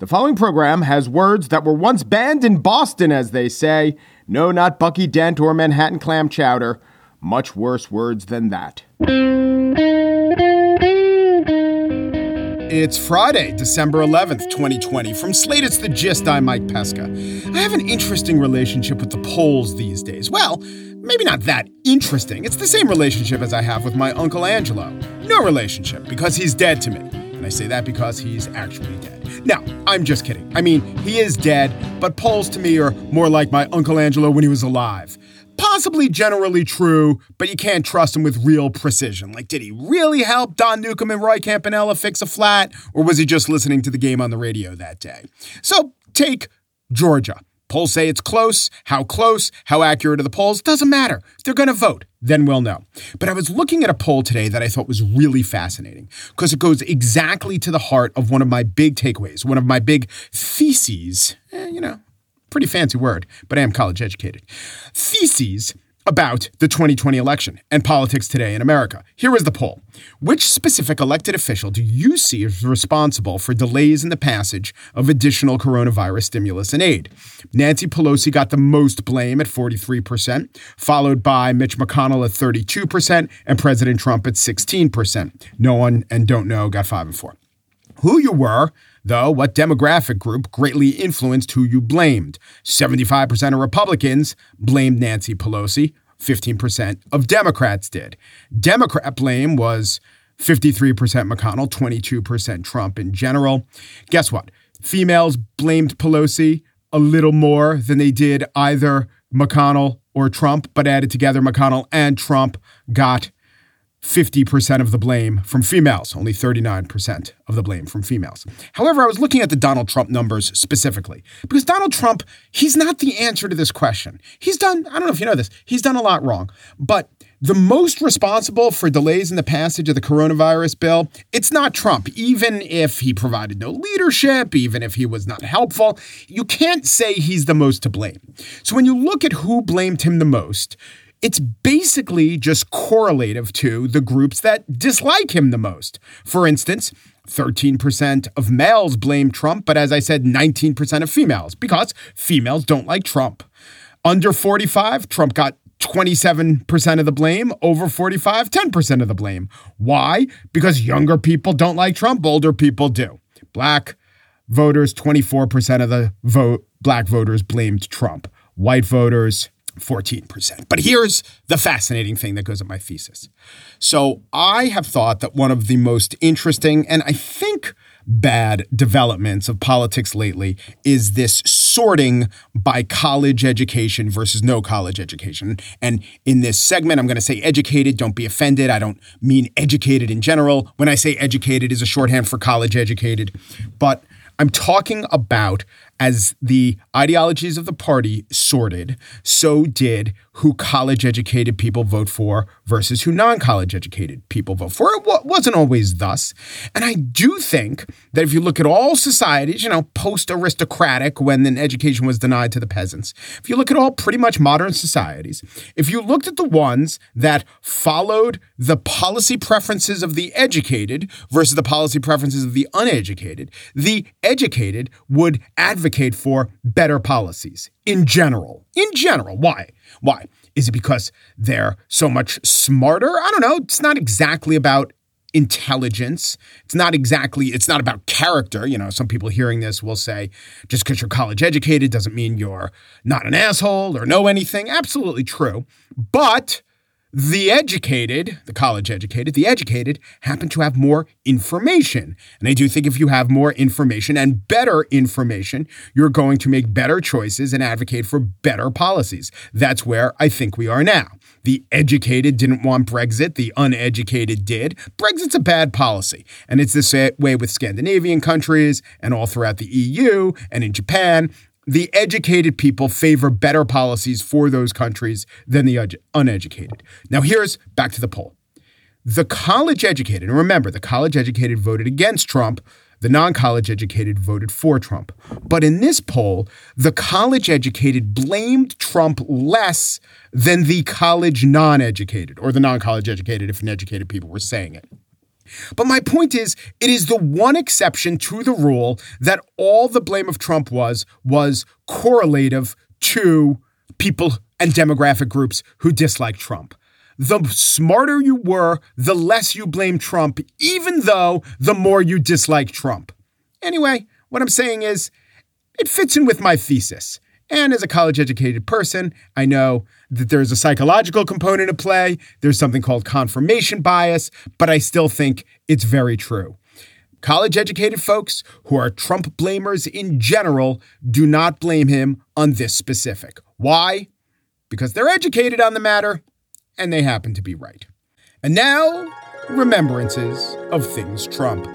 The following program has words that were once banned in Boston, as they say. No, not Bucky Dent or Manhattan clam chowder. Much worse words than that. It's Friday, December 11th, 2020. From Slate, it's The Gist. I'm Mike Pesca. I have an interesting relationship with the polls these days. Well, maybe not that interesting. It's the same relationship as I have with my Uncle Angelo. No relationship, because he's dead to me. And I say that because he's actually dead. Now, I'm just kidding. I mean, he is dead, but polls to me are more like my Uncle Angelo when he was alive. Possibly generally true, but you can't trust him with real precision. Like, did he really help Don Newcombe and Roy Campanella fix a flat, or was he just listening to the game on the radio that day? So, take Georgia. Polls say it's close. How close, how accurate are the polls, doesn't matter. They're going to vote. Then we'll know. But I was looking at a poll today that I thought was really fascinating because it goes exactly to the heart of one of my big takeaways, one of my big theses. Eh, you know, pretty fancy word, but I am college educated. Theses about the 2020 election and politics today in America. Here is the poll. Which specific elected official do you see as responsible for delays in the passage of additional coronavirus stimulus and aid? Nancy Pelosi got the most blame at 43%, followed by Mitch McConnell at 32% and President Trump at 16%. No one and don't know got 5 and 4. Who you were Though, what demographic group greatly influenced who you blamed? 75% of Republicans blamed Nancy Pelosi, 15% of Democrats did. Democrat blame was 53% McConnell, 22% Trump in general. Guess what? Females blamed Pelosi a little more than they did either McConnell or Trump, but added together, McConnell and Trump got 50% of the blame from females, only 39% of the blame from females. However, I was looking at the Donald Trump numbers specifically because Donald Trump, he's not the answer to this question. He's done, I don't know if you know this, he's done a lot wrong, but the most responsible for delays in the passage of the coronavirus bill, it's not Trump. Even if he provided no leadership, even if he was not helpful, you can't say he's the most to blame. So when you look at who blamed him the most, it's basically just correlative to the groups that dislike him the most. For instance, 13% of males blame Trump, but as I said, 19% of females because females don't like Trump. Under 45, Trump got 27% of the blame, over 45, 10% of the blame. Why? Because younger people don't like Trump, older people do. Black voters, 24% of the vote, black voters blamed Trump. White voters, 14%. But here's the fascinating thing that goes in my thesis. So I have thought that one of the most interesting and I think bad developments of politics lately is this sorting by college education versus no college education. And in this segment, I'm going to say educated. Don't be offended. I don't mean educated in general. When I say educated is a shorthand for college educated, but I'm talking about as the ideologies of the party sorted, so did who college educated people vote for versus who non college educated people vote for. It wasn't always thus. And I do think that if you look at all societies, you know, post aristocratic, when an education was denied to the peasants, if you look at all pretty much modern societies, if you looked at the ones that followed the policy preferences of the educated versus the policy preferences of the uneducated, the educated would advocate advocate for better policies in general. In general. Why? Why? Is it because they're so much smarter? I don't know. It's not exactly about intelligence. It's not exactly, it's not about character. You know, some people hearing this will say, just because you're college educated doesn't mean you're not an asshole or know anything. Absolutely true. But the educated, the college educated, the educated happen to have more information. And I do think if you have more information and better information, you're going to make better choices and advocate for better policies. That's where I think we are now. The educated didn't want Brexit, the uneducated did. Brexit's a bad policy, and it's this way with Scandinavian countries and all throughout the EU and in Japan. The educated people favor better policies for those countries than the uneducated. Now, here's back to the poll. The college educated, and remember, the college educated voted against Trump the non college educated voted for Trump. But in this poll, the college educated blamed Trump less than the college non educated, or the non college educated, if uneducated people were saying it. But my point is, it is the one exception to the rule that all the blame of Trump was was correlative to people and demographic groups who dislike Trump the smarter you were, the less you blame Trump, even though the more you dislike Trump. Anyway, what I'm saying is, it fits in with my thesis. And as a college educated person, I know that there's a psychological component at play. There's something called confirmation bias, but I still think it's very true. College educated folks who are Trump blamers in general do not blame him on this specific. Why? Because they're educated on the matter and they happen to be right. And now, remembrances of things Trump.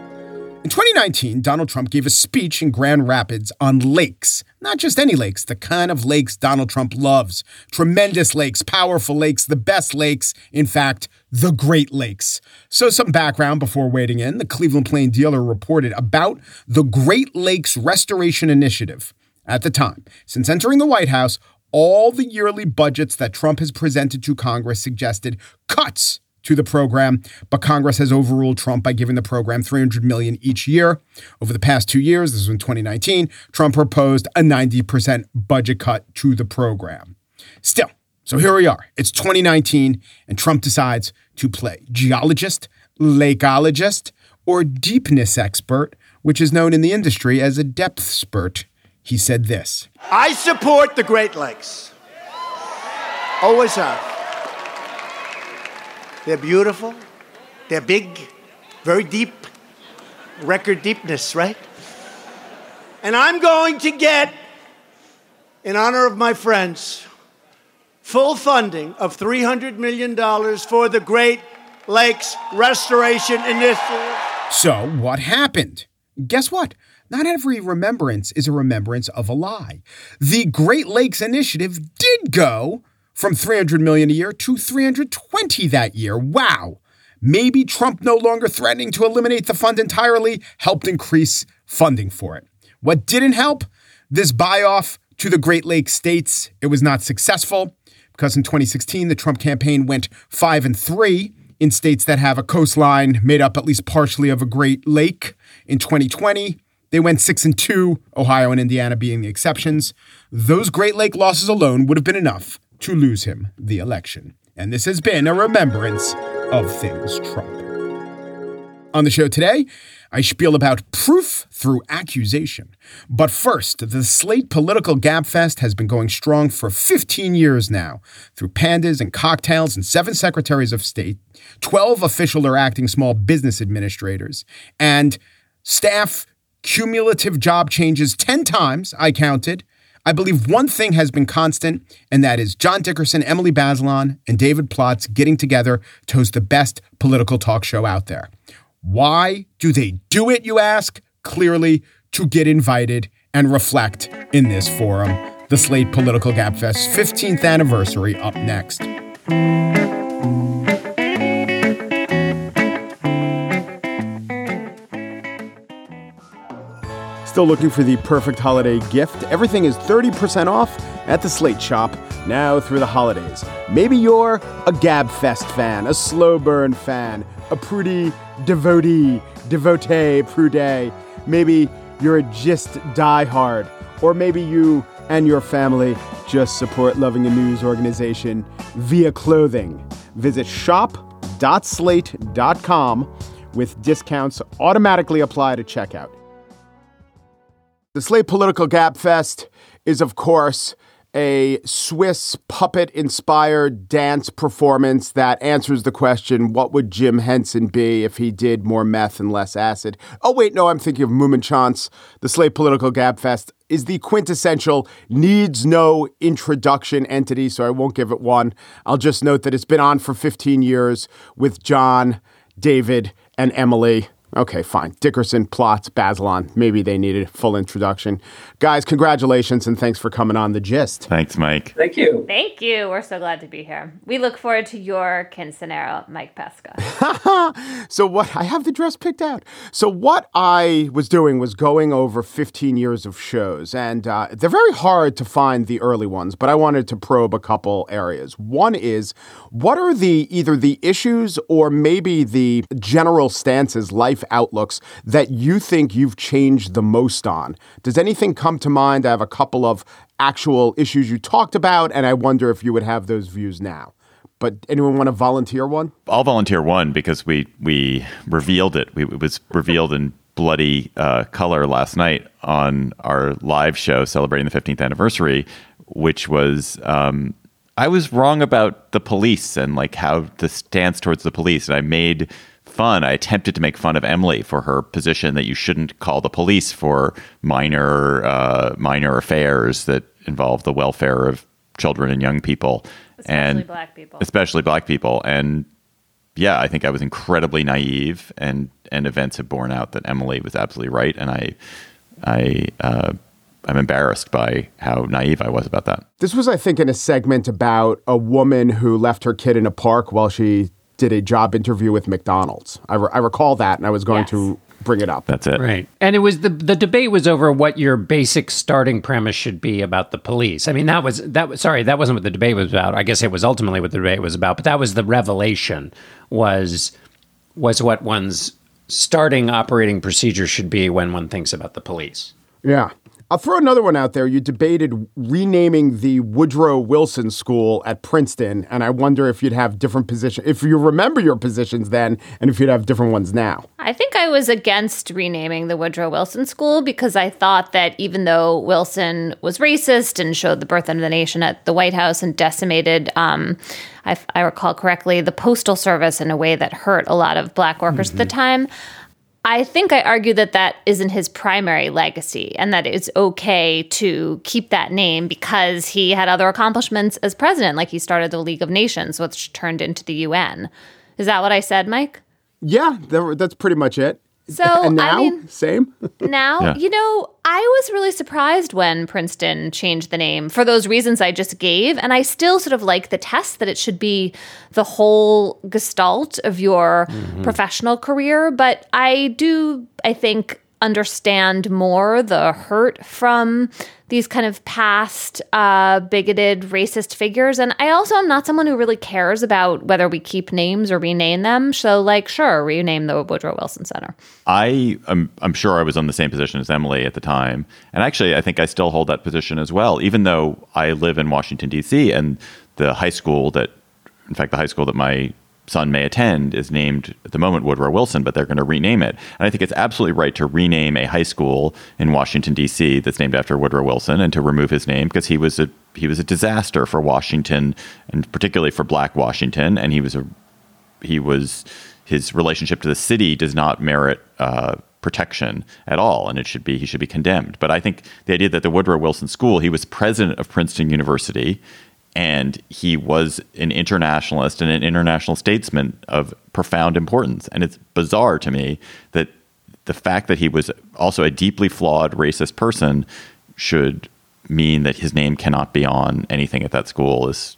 In 2019, Donald Trump gave a speech in Grand Rapids on lakes. Not just any lakes, the kind of lakes Donald Trump loves. Tremendous lakes, powerful lakes, the best lakes, in fact, the Great Lakes. So, some background before wading in. The Cleveland Plain Dealer reported about the Great Lakes Restoration Initiative. At the time, since entering the White House, all the yearly budgets that Trump has presented to Congress suggested cuts to the program, but Congress has overruled Trump by giving the program 300 million each year. Over the past 2 years, this was in 2019, Trump proposed a 90% budget cut to the program. Still, so here we are. It's 2019 and Trump decides to play geologist, lakeologist, or deepness expert, which is known in the industry as a depth spurt he said this I support the Great Lakes. Always have. They're beautiful, they're big, very deep, record deepness, right? And I'm going to get, in honor of my friends, full funding of $300 million for the Great Lakes Restoration Initiative. So, what happened? Guess what? Not every remembrance is a remembrance of a lie. The Great Lakes Initiative did go from 300 million a year to 320 that year. Wow. Maybe Trump no longer threatening to eliminate the fund entirely helped increase funding for it. What didn't help? This buy off to the Great Lakes states. It was not successful because in 2016 the Trump campaign went 5 and 3 in states that have a coastline made up at least partially of a Great Lake. In 2020, they went 6 and 2, Ohio and Indiana being the exceptions. Those Great Lake losses alone would have been enough to lose him the election. And this has been a remembrance of things Trump. On the show today, I spiel about proof through accusation. But first, the Slate Political Gabfest has been going strong for 15 years now, through pandas and cocktails and seven secretaries of state, 12 official or acting small business administrators, and staff cumulative job changes 10 times, I counted. I believe one thing has been constant, and that is John Dickerson, Emily Bazelon, and David Plotz getting together to host the best political talk show out there. Why do they do it, you ask? Clearly, to get invited and reflect in this forum. The Slate Political Gabfest 15th anniversary up next. Still looking for the perfect holiday gift? Everything is 30% off at the Slate Shop now through the holidays. Maybe you're a Gabfest fan, a slow burn fan, a Prudie devotee, devotee, prude. Maybe you're a just diehard, or maybe you and your family just support loving a news organization via clothing. Visit shop.slate.com with discounts automatically apply to checkout. The Slate Political Gab Fest is, of course, a Swiss puppet inspired dance performance that answers the question what would Jim Henson be if he did more meth and less acid? Oh, wait, no, I'm thinking of Mummenschanz, the Slate Political Gabfest is the quintessential needs no introduction entity, so I won't give it one. I'll just note that it's been on for 15 years with John, David, and Emily. Okay, fine. Dickerson, Plotz, Bazelon. Maybe they needed a full introduction. Guys, congratulations and thanks for coming on The Gist. Thanks, Mike. Thank you. Thank you. We're so glad to be here. We look forward to your quinceanera, Mike Pesca. so what I have the dress picked out. So what I was doing was going over 15 years of shows, and uh, they're very hard to find the early ones. But I wanted to probe a couple areas. One is what are the either the issues or maybe the general stances, life outlooks that you think you've changed the most on? Does anything come to mind? I have a couple of actual issues you talked about, and I wonder if you would have those views now. But anyone want to volunteer one? I'll volunteer one because we we revealed it. We, it was revealed in bloody uh, color last night on our live show celebrating the 15th anniversary, which was um, I was wrong about the police and like how the stance towards the police, and I made fun. I attempted to make fun of Emily for her position that you shouldn't call the police for minor uh, minor affairs that involve the welfare of children and young people, especially and black people, especially black people. And yeah, I think I was incredibly naive, and and events have borne out that Emily was absolutely right, and I I. Uh, I'm embarrassed by how naive I was about that. This was, I think, in a segment about a woman who left her kid in a park while she did a job interview with McDonald's. I, re- I recall that, and I was going Yes. to bring it up. That's it. Right. And it was the the debate was over what your basic starting premise should be about the police. I mean, that was that was sorry, that wasn't what the debate was about. I guess it was ultimately what the debate was about, but that was the revelation was was what one's starting operating procedure should be when one thinks about the police. Yeah. I'll throw another one out there. You debated renaming the Woodrow Wilson School at Princeton, and I wonder if you'd have different positions, if you remember your positions then, and if you'd have different ones now. I think I was against renaming the Woodrow Wilson School because I thought that even though Wilson was racist and showed the birth of the nation at the White House and decimated, um, I, I recall correctly, the postal service in a way that hurt a lot of black workers at the time. I think I argue that that isn't his primary legacy and that it's okay to keep that name because he had other accomplishments as president, like he started the League of Nations, which turned into the UN. Is that what I said, Mike? Yeah, that's pretty much it. So, and I now, mean- same. Now, Yeah. you know, I was really surprised when Princeton changed the name for those reasons I just gave. And I still sort of like the test that it should be the whole gestalt of your mm-hmm. professional career. But I do, I think, understand more the hurt from these kind of past uh, bigoted racist figures. And I also am not someone who really cares about whether we keep names or rename them. So, like, sure, rename the Woodrow Wilson Center. I am I'm sure I was on the same position as Emily at the time. And actually, I think I still hold that position as well, even though I live in Washington, D.C., and the high school that, in fact, the high school that my son may attend is named at the moment Woodrow Wilson, but they're going to rename it. And I think it's absolutely right to rename a high school in Washington D.C. that's named after Woodrow Wilson and to remove his name because he was a he was a disaster for Washington and particularly for Black Washington, and he was a he was his relationship to the city does not merit uh, protection at all, and it should be he should be condemned. But I think the idea that the Woodrow Wilson School, he was president of Princeton University, and he was an internationalist and an international statesman of profound importance. And it's bizarre to me that the fact that he was also a deeply flawed racist person should mean that his name cannot be on anything at that school is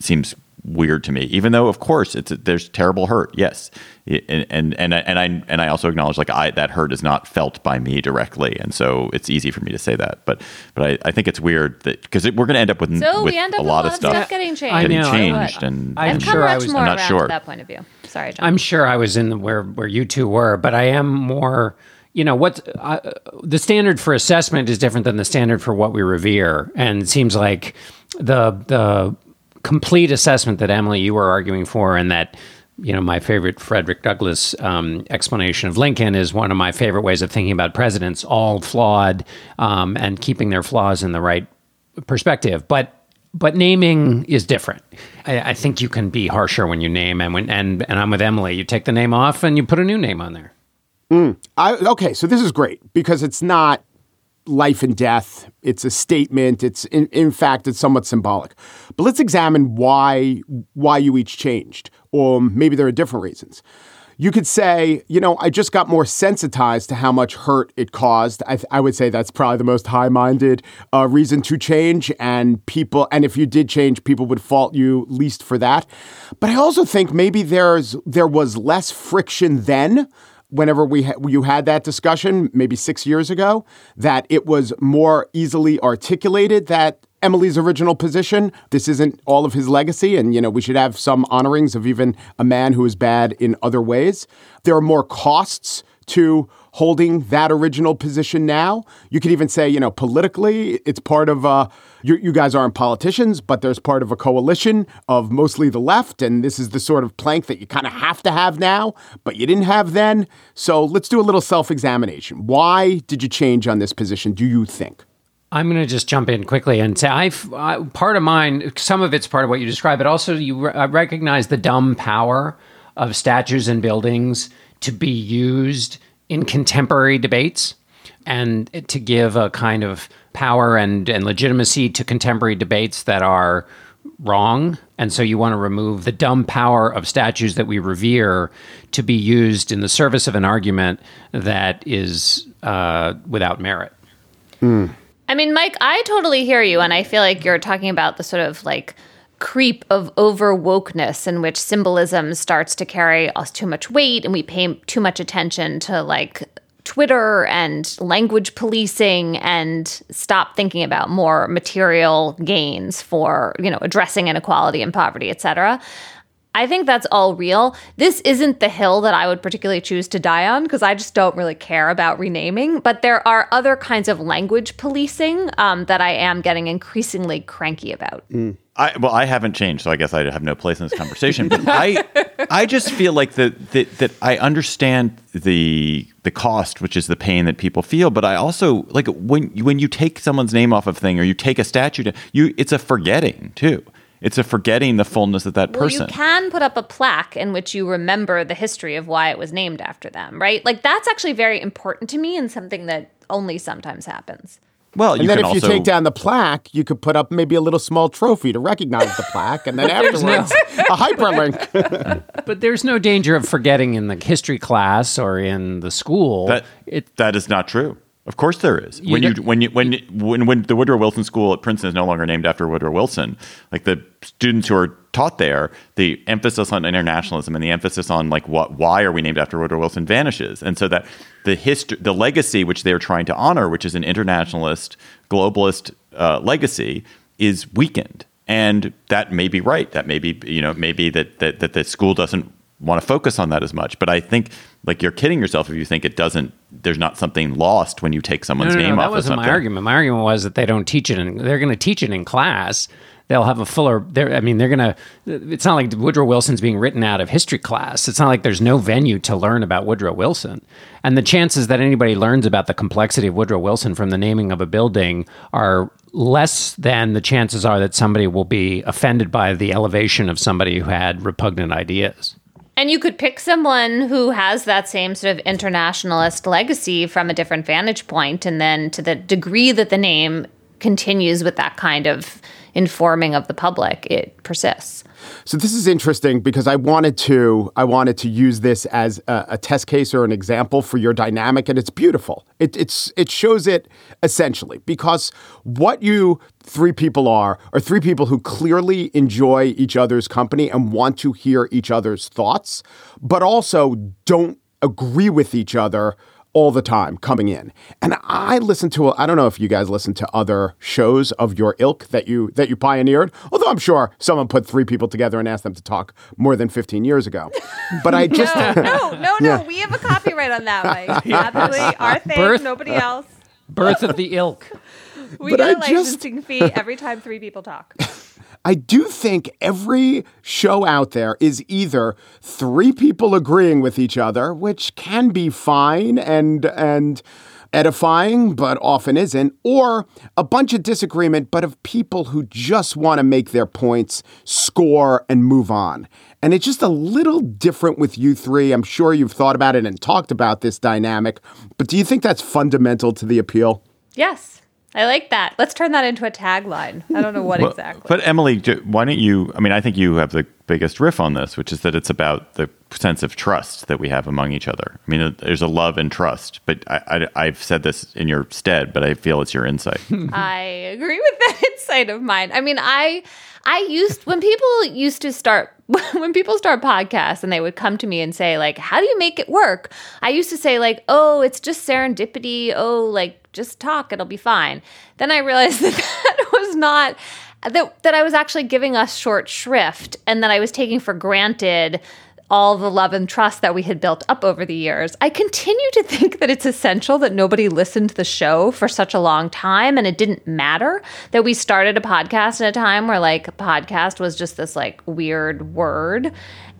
seems weird to me. Even though, of course, it's there's terrible hurt. Yes, and and and I and I, and I also acknowledge like I that hurt is not felt by me directly, and so it's easy for me to say that. But but I, I think it's weird that because we're going to end up with So with we end up a with lot of stuff getting changed. I getting know, I changed, would. and, I'm I've and sure I was I'm not sure. that point of view. Sorry, John. I'm sure I was in the, where where you two were, but I am more. You know what? Uh, the standard for assessment is different than the standard for what we revere, and it seems like the the complete assessment that Emily you were arguing for, and that you know my favorite Frederick Douglass um, explanation of Lincoln is one of my favorite ways of thinking about presidents, all flawed um, and keeping their flaws in the right perspective, but but naming is different. I, I, think you can be harsher when you name, and when and and I'm with Emily. You take the name off and you put a new name on there. Mm. I, okay, so this is great because it's not life and death. It's a statement. It's in, in fact, it's somewhat symbolic. But let's examine why why you each changed, or maybe there are different reasons. You could say, you know, I just got more sensitized to how much hurt it caused. I, I would say that's probably the most high minded uh, reason to change. And people, and if you did change, people would fault you least for that. But I also think maybe there's there was less friction then whenever we ha- you had that discussion maybe six years ago that it was more easily articulated that Emily's original position. This isn't all of his legacy, and you know we should have some honorings of even a man who is bad in other ways. There are more costs to holding that original position now. You could even say, you know, politically, it's part of, uh, you, you, guys aren't politicians, but there's part of a coalition of mostly the left. And this is the sort of plank that you kind of have to have now, but you didn't have then. So let's do a little self examination. Why did you change on this position, do you think? I'm going to just jump in quickly and say I've I, part of mine. Some of it's part of what you describe, but also you re- recognize the dumb power of statues and buildings to be used in contemporary debates and to give a kind of power and, and legitimacy to contemporary debates that are wrong. And so you want to remove the dumb power of statues that we revere to be used in the service of an argument that is uh, without merit. Mm. I mean, Mike, I totally hear you. And I feel like you're talking about the sort of like creep of over wokeness in which symbolism starts to carry us too much weight and we pay too much attention to like Twitter and language policing and stop thinking about more material gains for, you know, addressing inequality and poverty, et cetera. I think that's all real. This isn't the hill that I would particularly choose to die on because I just don't really care about renaming. But there are other kinds of language policing um, that I am getting increasingly cranky about. Mm. I, well, I haven't changed, so I guess I have no place in this conversation. But I, I just feel like that, that that I understand the the cost, which is the pain that people feel. But I also like when when you take someone's name off of thing or you take a statue, you it's a forgetting too. It's a forgetting the fullness of that person. Well, you can put up a plaque in which you remember the history of why it was named after them, right? Like that's actually very important to me and something that only sometimes happens. Well, and then if also... you take down the plaque, you could put up maybe a little small trophy to recognize the plaque, and then afterwards a hyperlink. but there's no danger of forgetting in the history class or in the school. That it, that is not true. Of course there is. You when you when you when when when the Woodrow Wilson School at Princeton is no longer named after Woodrow Wilson, like the students who are taught there, the emphasis on internationalism and the emphasis on like what why are we named after Woodrow Wilson vanishes, and so that the history, the legacy which they are trying to honor, which is an internationalist, globalist uh, legacy, is weakened. And that may be right. That may be you know maybe that that that the school doesn't want to focus on that as much. But I think like you're kidding yourself if you think it doesn't. There's not something lost when you take someone's no, no, name no, off. That wasn't my argument. My argument was that they don't teach it, and they're going to teach it in class. They'll have a fuller. I mean, they're going to. It's not like Woodrow Wilson's being written out of history class. It's not like there's no venue to learn about Woodrow Wilson. And the chances that anybody learns about the complexity of Woodrow Wilson from the naming of a building are less than the chances are that somebody will be offended by the elevation of somebody who had repugnant ideas. And you could pick someone who has that same sort of internationalist legacy from a different vantage point, and then to the degree that the name continues with that kind of informing of the public, it persists. So this is interesting because I wanted to I wanted to use this as a, a test case or an example for your dynamic, and it's beautiful. It, it's it shows it essentially because what you three people are are three people who clearly enjoy each other's company and want to hear each other's thoughts, but also don't agree with each other all the time coming in. And I listen to I don't know if you guys listen to other shows of your ilk that you that you pioneered, although I'm sure someone put three people together and asked them to talk more than 15 years ago. But I just No, no, no, no. Yeah. We have a copyright on that, Mike. Absolutely our thing, Birth, nobody else. Birth of the ilk. We but get a I licensing just... fee every time three people talk. I do think every show out there is either three people agreeing with each other, which can be fine and and edifying, but often isn't, or a bunch of disagreement, but of people who just want to make their points, score, and move on. And it's just a little different with you three. I'm sure you've thought about it and talked about this dynamic, but do you think that's fundamental to the appeal? Yes. I like that. Let's turn that into a tagline. I don't know what well, exactly. But Emily, why don't you? I mean, I think you have the biggest riff on this, which is that it's about the sense of trust that we have among each other. I mean, uh, there's a love and trust. But I, have said this in your stead, but I feel it's your insight. I agree with that insight of mine. I mean, I I used when people used to start when people start podcasts and they would come to me and say like how do you make it work? I used to say like oh it's just serendipity. Oh like just talk. It'll be fine. Then i realized that that was not that, that i was actually giving us short shrift and that i was taking for granted all the love and trust that we had built up over the years. I continue to think that it's essential that nobody listened to the show for such a long time and it didn't matter that we started a podcast at a time where like podcast was just this like weird word.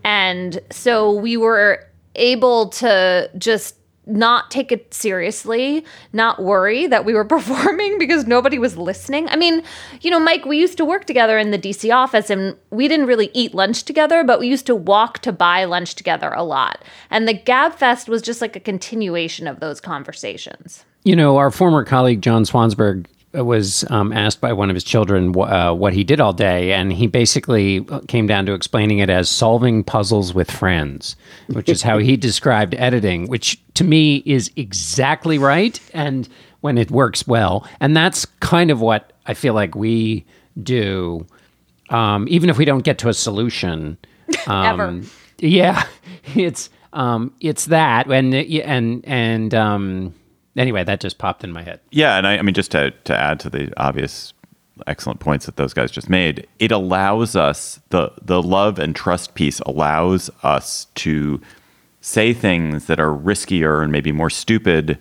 And so we were able to just not take it seriously, not worry that we were performing because nobody was listening. I mean, you know, Mike, we used to work together in the DC office and we didn't really eat lunch together, but we used to walk to buy lunch together a lot. And the Gab Fest was just like a continuation of those conversations. You know, our former colleague John Swansburg was um, asked by one of his children uh, what he did all day, and he basically came down to explaining it as solving puzzles with friends, which is how he described editing, which to me is exactly right. And when it works well, and that's kind of what I feel like we do, um, even if we don't get to a solution. Um, Ever. Yeah, it's um, it's that, and and and um, anyway, that just popped in my head. Yeah, and I, I mean, just to to add to the obvious excellent points that those guys just made, it allows us the the love and trust piece allows us to say things that are riskier and maybe more stupid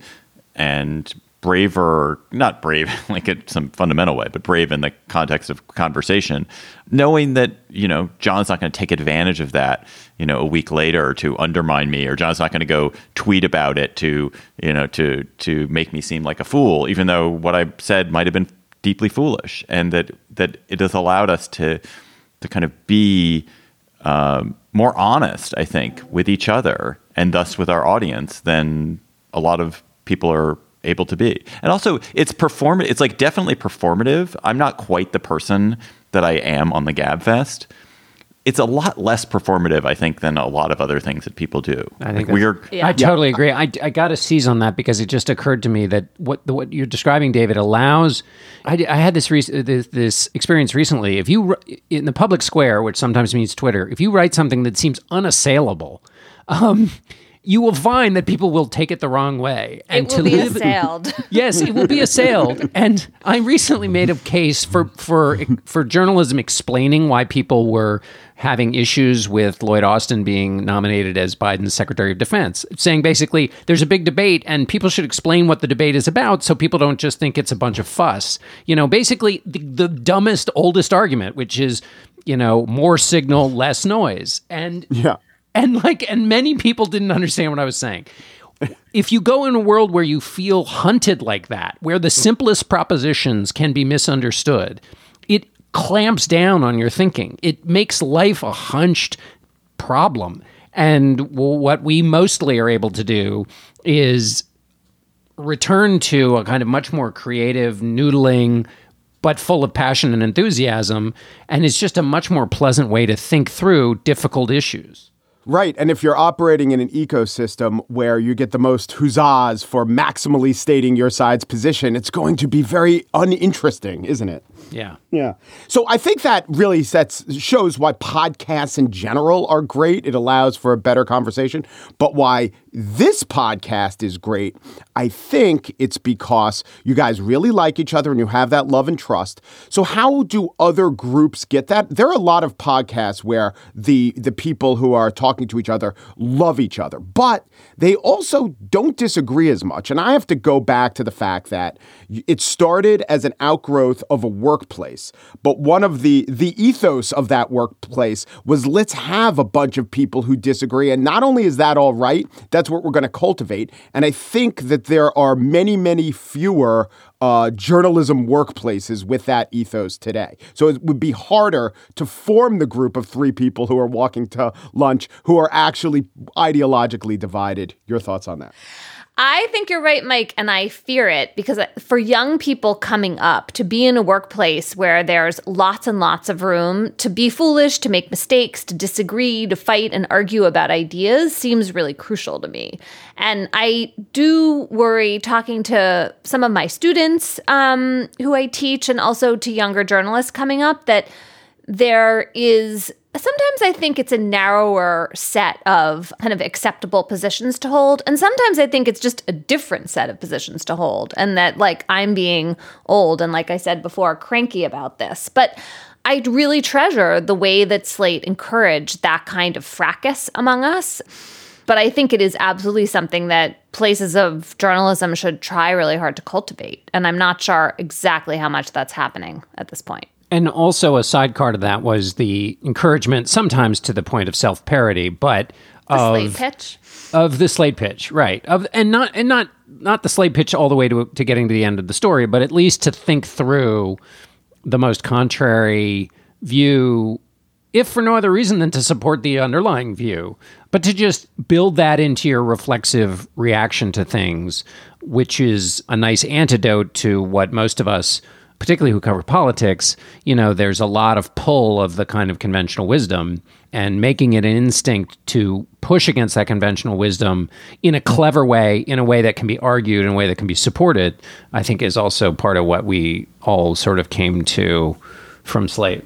and braver, not brave like in some fundamental way, but brave in the context of conversation, knowing that, you know, John's not going to take advantage of that, you know, a week later to undermine me, or John's not going to go tweet about it to, you know, to to make me seem like a fool, even though what I said might have been deeply foolish. And that that it has allowed us to to kind of be um, more honest, I think, with each other and thus with our audience than a lot of people are able to be. And also, it's perform. It's like definitely performative. I'm not quite the person that I am on the Gab Fest. It's a lot less performative, I think, than a lot of other things that people do. I think like we're. Yeah. I totally agree. I, I got to seize on that because it just occurred to me that what what you're describing, David, allows. I, I had this, re- this this experience recently. If you in the public square, which sometimes means Twitter, if you write something that seems unassailable. Um, you will find that people will take it the wrong way. And it will to be live, assailed. yes, it will be assailed. and I recently made a case for for for journalism explaining why people were having issues with Lloyd Austin being nominated as Biden's Secretary of Defense, saying basically there's a big debate and people should explain what the debate is about so people don't just think it's a bunch of fuss. You know, basically the, the dumbest, oldest argument, which is you know more signal, less noise, and yeah and like and many people didn't understand what I was saying. If you go in a world where you feel hunted like that, where the simplest propositions can be misunderstood, it clamps down on your thinking. It makes life a hunched problem. And what we mostly are able to do is return to a kind of much more creative, noodling, but full of passion and enthusiasm. And it's just a much more pleasant way to think through difficult issues. Right. And if you're operating in an ecosystem where you get the most huzzas for maximally stating your side's position, it's going to be very uninteresting, isn't it? Yeah. Yeah. So I think that really sets shows why podcasts in general are great. It allows for a better conversation. But why this podcast is great, I think it's because you guys really like each other and you have that love and trust. So how do other groups get that? There are a lot of podcasts where the the people who are talking to each other love each other, but they also don't disagree as much. And I have to go back to the fact that it started as an outgrowth of a work workplace. But one of the the ethos of that workplace was let's have a bunch of people who disagree. And not only is that all right, that's what we're going to cultivate. And I think that there are many, many fewer uh, journalism workplaces with that ethos today. So it would be harder to form the group of three people who are walking to lunch who are actually ideologically divided. Your thoughts on that? I think you're right, Mike, and I fear it because for young people coming up to be in a workplace where there's lots and lots of room to be foolish, to make mistakes, to disagree, to fight and argue about ideas seems really crucial to me. And I do worry talking to some of my students um, who I teach and also to younger journalists coming up that there is sometimes I think it's a narrower set of kind of acceptable positions to hold. And sometimes I think it's just a different set of positions to hold. And that, like, I'm being old and, like I said before, cranky about this. But I really treasure the way that Slate encouraged that kind of fracas among us. But I think it is absolutely something that places of journalism should try really hard to cultivate. And I'm not sure exactly how much that's happening at this point. And also a sidecar to that was the encouragement, sometimes to the point of self parody, but the of slate pitch of the slate pitch, right? Of and not and not not the slate pitch all the way to to getting to the end of the story, but at least to think through the most contrary view, if for no other reason than to support the underlying view, but to just build that into your reflexive reaction to things, which is a nice antidote to what most of us particularly who cover politics, you know, there's a lot of pull of the kind of conventional wisdom and making it an instinct to push against that conventional wisdom in a clever way, in a way that can be argued, in a way that can be supported, I think is also part of what we all sort of came to from Slate.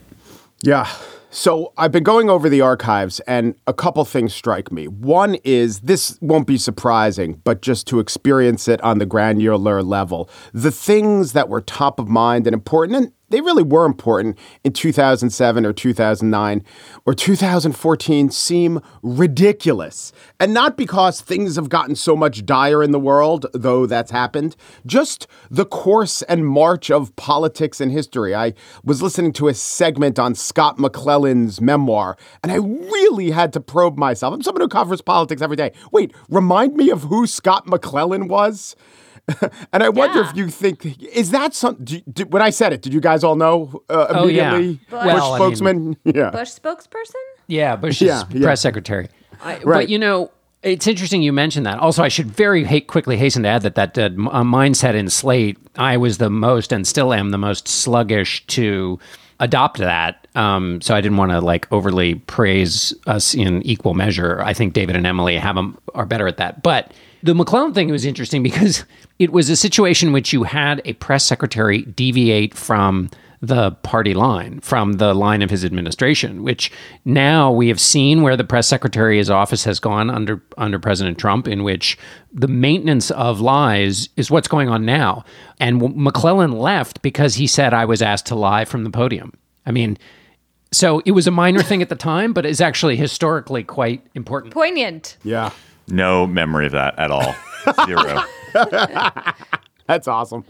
Yeah. So I've been going over the archives, and a couple things strike me. One is this won't be surprising, but just to experience it on the granular level, the things that were top of mind and important, and they really were important in 2007 or 2009 or 2014 seem ridiculous. And not because things have gotten so much dire in the world, though that's happened, just the course and march of politics and history. I was listening to a segment on Scott McClellan's memoir, and I really had to probe myself. I'm someone who covers politics every day. Wait, remind me of who Scott McClellan was? and I wonder Yeah. if you think is that something? When I said it, did you guys all know uh, Oh, yeah. immediately? Bush. Well, I mean- spokesman. yeah. Bush spokesperson? Yeah, Bush's Yeah, yeah. press secretary. I, But you know, it's interesting you mentioned that. Also, I should very ha- quickly hasten to add that that uh, m- uh, mindset in Slate, I was the most and still am the most sluggish to adopt that. Um, so I didn't want to like overly praise us in equal measure. I think David and Emily have 'em- are better at that. But the McClellan thing was interesting because it was a situation in which you had a press secretary deviate from the party line from the line of his administration, which now we have seen where the press secretary's office has gone under under President Trump, in which the maintenance of lies is what's going on now. And McClellan left because he said I was asked to lie from the podium. I mean, so it was a minor thing at the time, but is actually historically quite important. Poignant. Yeah. No memory of that at all. Zero. That's awesome.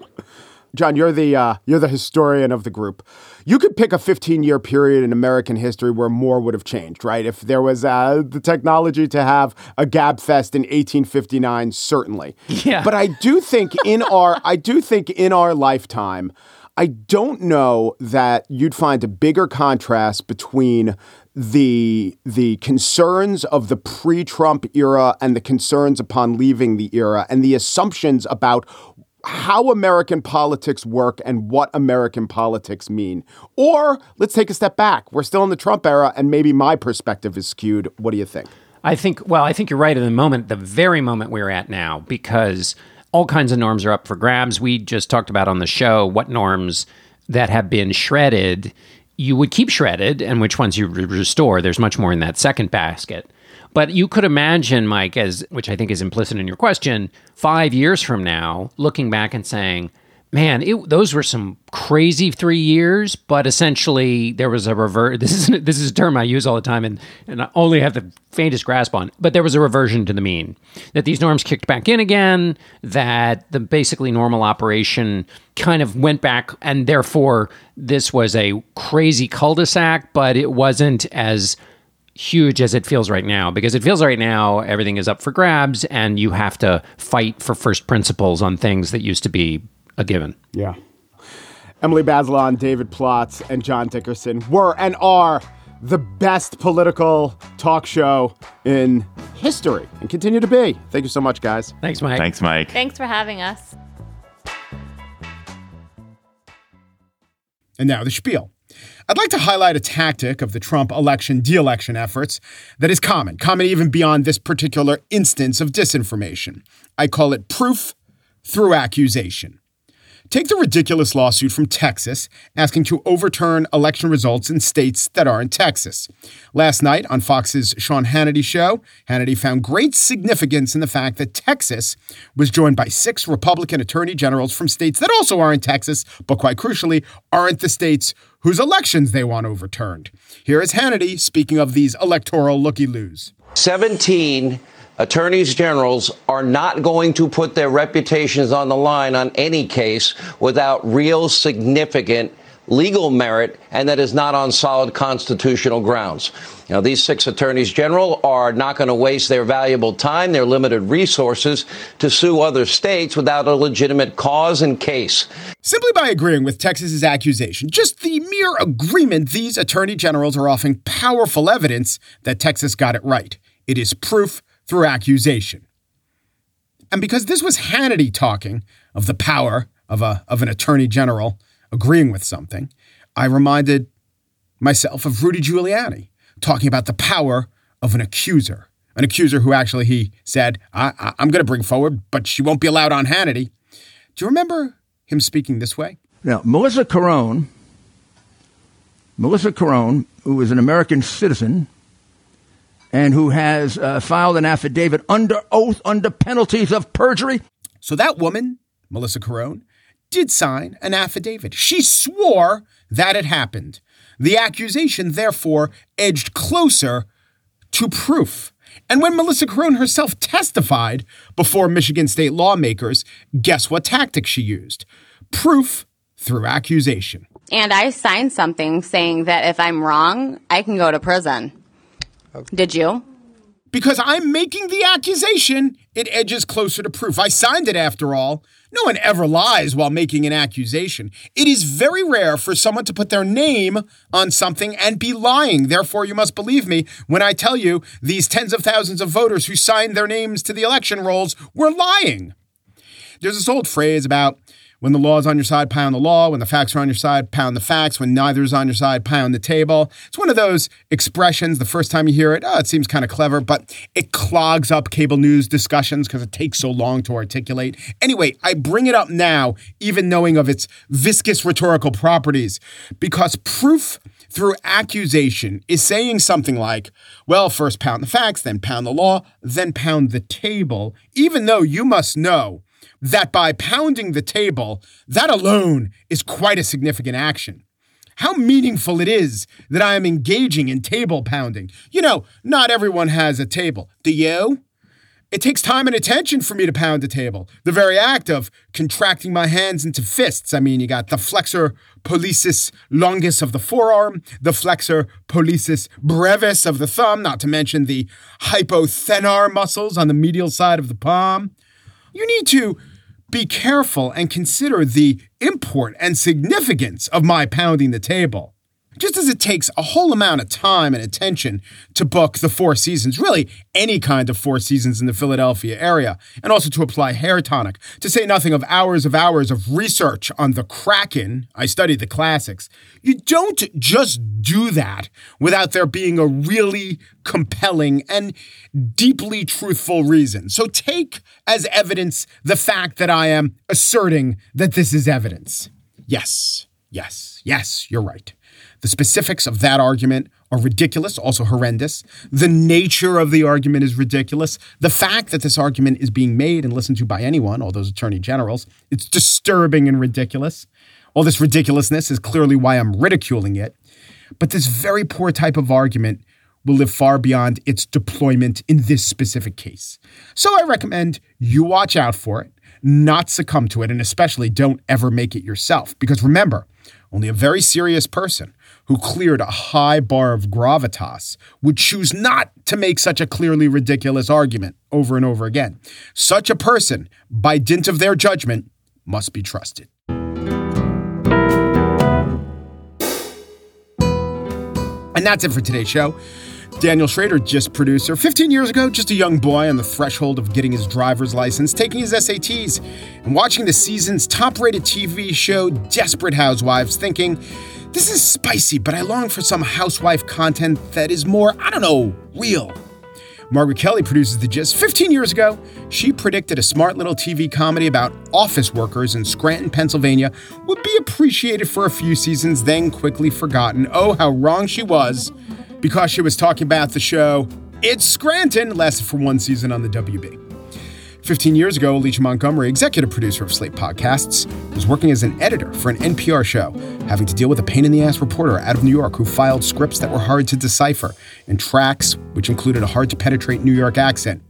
John, you're the uh, you're the historian of the group. You could pick a 15 year period in American history where more would have changed, right? If there was uh, the technology to have a Gab Fest in 1859, certainly. Yeah. But I do think in our I do think in our lifetime, I don't know that you'd find a bigger contrast between the the concerns of the pre-Trump era and the concerns upon leaving the era and the assumptions about how American politics work and what American politics mean. Or let's take a step back. We're still in the Trump era and maybe my perspective is skewed. What do you think? I think, well, I think you're right in the moment, the very moment we're at now, because all kinds of norms are up for grabs. We just talked about on the show what norms that have been shredded you would keep shredded and which ones you restore. There's much more in that second basket. But you could imagine, Mike, as which I think is implicit in your question, five years from now, looking back and saying, man, it, those were some crazy three years. But essentially, there was a revert. This is this is a term I use all the time, and and I only have the faintest grasp on. But there was a reversion to the mean. That these norms kicked back in again. That the basically normal operation kind of went back, and therefore this was a crazy cul-de-sac. But it wasn't as huge as it feels right now because it feels right now everything is up for grabs and you have to fight for first principles on things that used to be a given. Yeah. Emily Bazelon, David Plotz, and John Dickerson were and are the best political talk show in history and continue to be. Thank you so much, guys. Thanks, Mike. Thanks, Mike. Thanks for having us. And now the spiel. I'd like to highlight a tactic of the Trump election de election efforts that is common, common even beyond this particular instance of disinformation. I call it proof through accusation. Take the ridiculous lawsuit from Texas asking to overturn election results in states that aren't Texas. Last night on Fox's Sean Hannity show, Hannity found great significance in the fact that Texas was joined by six Republican attorney generals from states that also aren't Texas, but quite crucially, aren't the states whose elections they want overturned. Here is Hannity speaking of these electoral looky loos. 17 attorneys generals are not going to put their reputations on the line on any case without real significant legal merit and that is not on solid constitutional grounds. Now, these six attorneys general are not going to waste their valuable time, their limited resources to sue other states without a legitimate cause and case. Simply by agreeing with Texas's accusation, just the mere agreement, these attorney generals are offering powerful evidence that Texas got it right. It is proof through accusation. And because this was Hannity talking of the power of, a, of an attorney general agreeing with something, I reminded myself of Rudy Giuliani talking about the power of an accuser. An accuser who actually, he said, I, am going to bring forward, but she won't be allowed on Hannity. Do you remember him speaking this way? Now, Melissa Carone, Melissa Carone, who is an American citizen and who has uh, filed an affidavit under oath under penalties of perjury. So that woman, Melissa Carone, did sign an affidavit. She swore that it happened. The accusation, therefore, edged closer to proof. And when Melissa Carone herself testified before Michigan state lawmakers, guess what tactic she used? Proof through accusation. And I signed something saying that if I'm wrong, I can go to prison. Did you? Because I'm making the accusation, it edges closer to proof. I signed it after all. No one ever lies while making an accusation. It is very rare for someone to put their name on something and be lying. Therefore, you must believe me when I tell you these tens of thousands of voters who signed their names to the election rolls were lying. There's this old phrase about when the law is on your side, pound the law. When the facts are on your side, pound the facts. When neither is on your side, pound the table. It's one of those expressions. The first time you hear it, oh, it seems kind of clever, but it clogs up cable news discussions because it takes so long to articulate. Anyway, I bring it up now, even knowing of its viscous rhetorical properties, because proof through accusation is saying something like, well, first pound the facts, then pound the law, then pound the table, even though you must know that by pounding the table, that alone is quite a significant action. How meaningful it is that I am engaging in table pounding. You know, not everyone has a table. Do you? It takes time and attention for me to pound a table. The very act of contracting my hands into fists. I mean, you got the flexor pollicis longus of the forearm, the flexor pollicis brevis of the thumb, not to mention the hypothenar muscles on the medial side of the palm. You need to be careful and consider the import and significance of my pounding the table. Just as it takes a whole amount of time and attention to book the Four Seasons, really any kind of Four Seasons in the Philadelphia area, and also to apply hair tonic, to say nothing of hours of hours of research on the Kraken. I studied the classics. You don't just do that without there being a really compelling and deeply truthful reason. So take as evidence the fact that I am asserting that this is evidence. Yes. Yes, yes, you're right. The specifics of that argument are ridiculous, also horrendous. The nature of the argument is ridiculous. The fact that this argument is being made and listened to by anyone, all those attorney generals, it's disturbing and ridiculous. All this ridiculousness is clearly why I'm ridiculing it. But this very poor type of argument will live far beyond its deployment in this specific case. So I recommend you watch out for it, not succumb to it, and especially don't ever make it yourself. Because remember, only a very serious person who cleared a high bar of gravitas would choose not to make such a clearly ridiculous argument over and over again. Such a person, by dint of their judgment, must be trusted. And that's it for today's show. Daniel Schroeder, Gist producer. 15 years ago, just a young boy on the threshold of getting his driver's license, taking his SATs, and watching the season's top rated TV show, Desperate Housewives, thinking, this is spicy, but I long for some housewife content that is more, I don't know, real. Margaret Kelley produces The Gist. 15 years ago, she predicted a smart little TV comedy about office workers in Scranton, Pennsylvania would be appreciated for a few seasons, then quickly forgotten. Oh, how wrong she was because she was talking about the show It's Scranton, lasted for one season on the WB. 15 years ago, Alicia Montgomery, executive producer of Slate Podcasts, was working as an editor for an NPR show, having to deal with a pain in the ass reporter out of New York who filed scripts that were hard to decipher and tracks which included a hard to penetrate New York accent.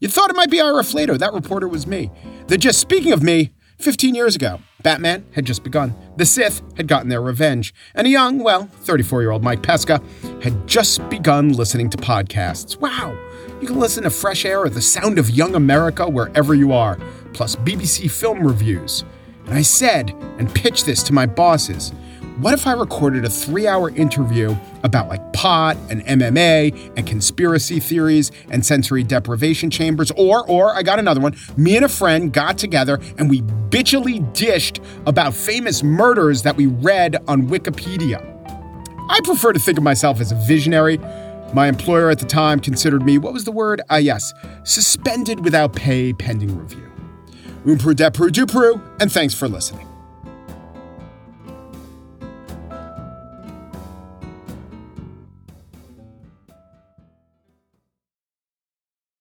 You thought it might be Ira Flatow. That reporter was me. The Gist speaking of me, 15 years ago, Batman had just begun. The Sith had gotten their revenge. And a young, well, 34 year old Mike Pesca had just begun listening to podcasts. Wow! You can listen to Fresh Air or The Sound of Young America wherever you are, plus BBC film reviews. And I said and pitched this to my bosses. What if I recorded a three hour interview about like pot and MMA and conspiracy theories and sensory deprivation chambers? Or, or I got another one. Me and a friend got together and we bitchily dished about famous murders that we read on Wikipedia. I prefer to think of myself as a visionary my employer at the time considered me, what was the word? Ah, yes, suspended without pay pending review. Umpru depru dupru, and thanks for listening.